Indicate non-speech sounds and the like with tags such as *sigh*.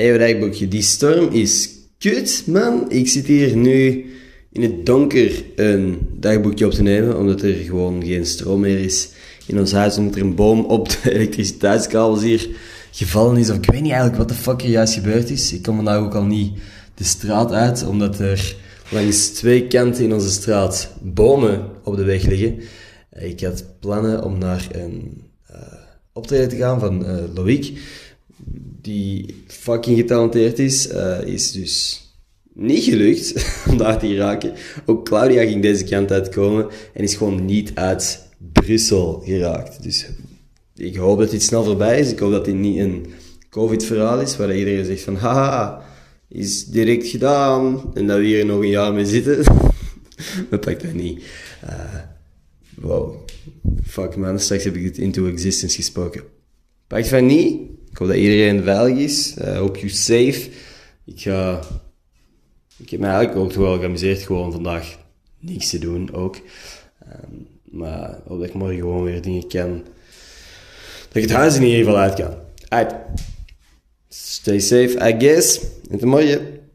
Even dagboekje. Die storm is kut, man. Ik zit hier nu in het donker een dagboekje op te nemen, omdat er gewoon geen stroom meer is in ons huis, omdat er een boom op de *laughs* elektriciteitskabels hier gevallen is. Of ik weet niet eigenlijk wat de fuck er juist gebeurd is. Ik kom vandaag ook al niet de straat uit, omdat er langs twee kanten in onze straat bomen op de weg liggen. Ik had plannen om naar een uh, optreden te gaan van uh, Loïc, die fucking getalenteerd is. Uh, is dus niet gelukt *laughs* om daar te raken. Ook Claudia ging deze kant uitkomen en is gewoon niet uit Brussel geraakt. Dus ik hoop dat dit snel voorbij is. Ik hoop dat dit niet een COVID-verhaal is, waar iedereen zegt van haha, is direct gedaan en dat we hier nog een jaar mee zitten. *laughs* dat pakt dat niet. Uh, wow. Fuck man, straks heb ik dit into existence gesproken. Pakt van niet. Ik hoop dat iedereen veilig is. Uh, hope you safe. Ik ga... Ik heb me eigenlijk ook wel geamuseerd gewoon vandaag niks te doen ook. Um, maar hoop dat ik morgen gewoon weer dingen kan. Dat ik het huis in ieder geval uit kan. Stay safe, I guess. En tot morgen.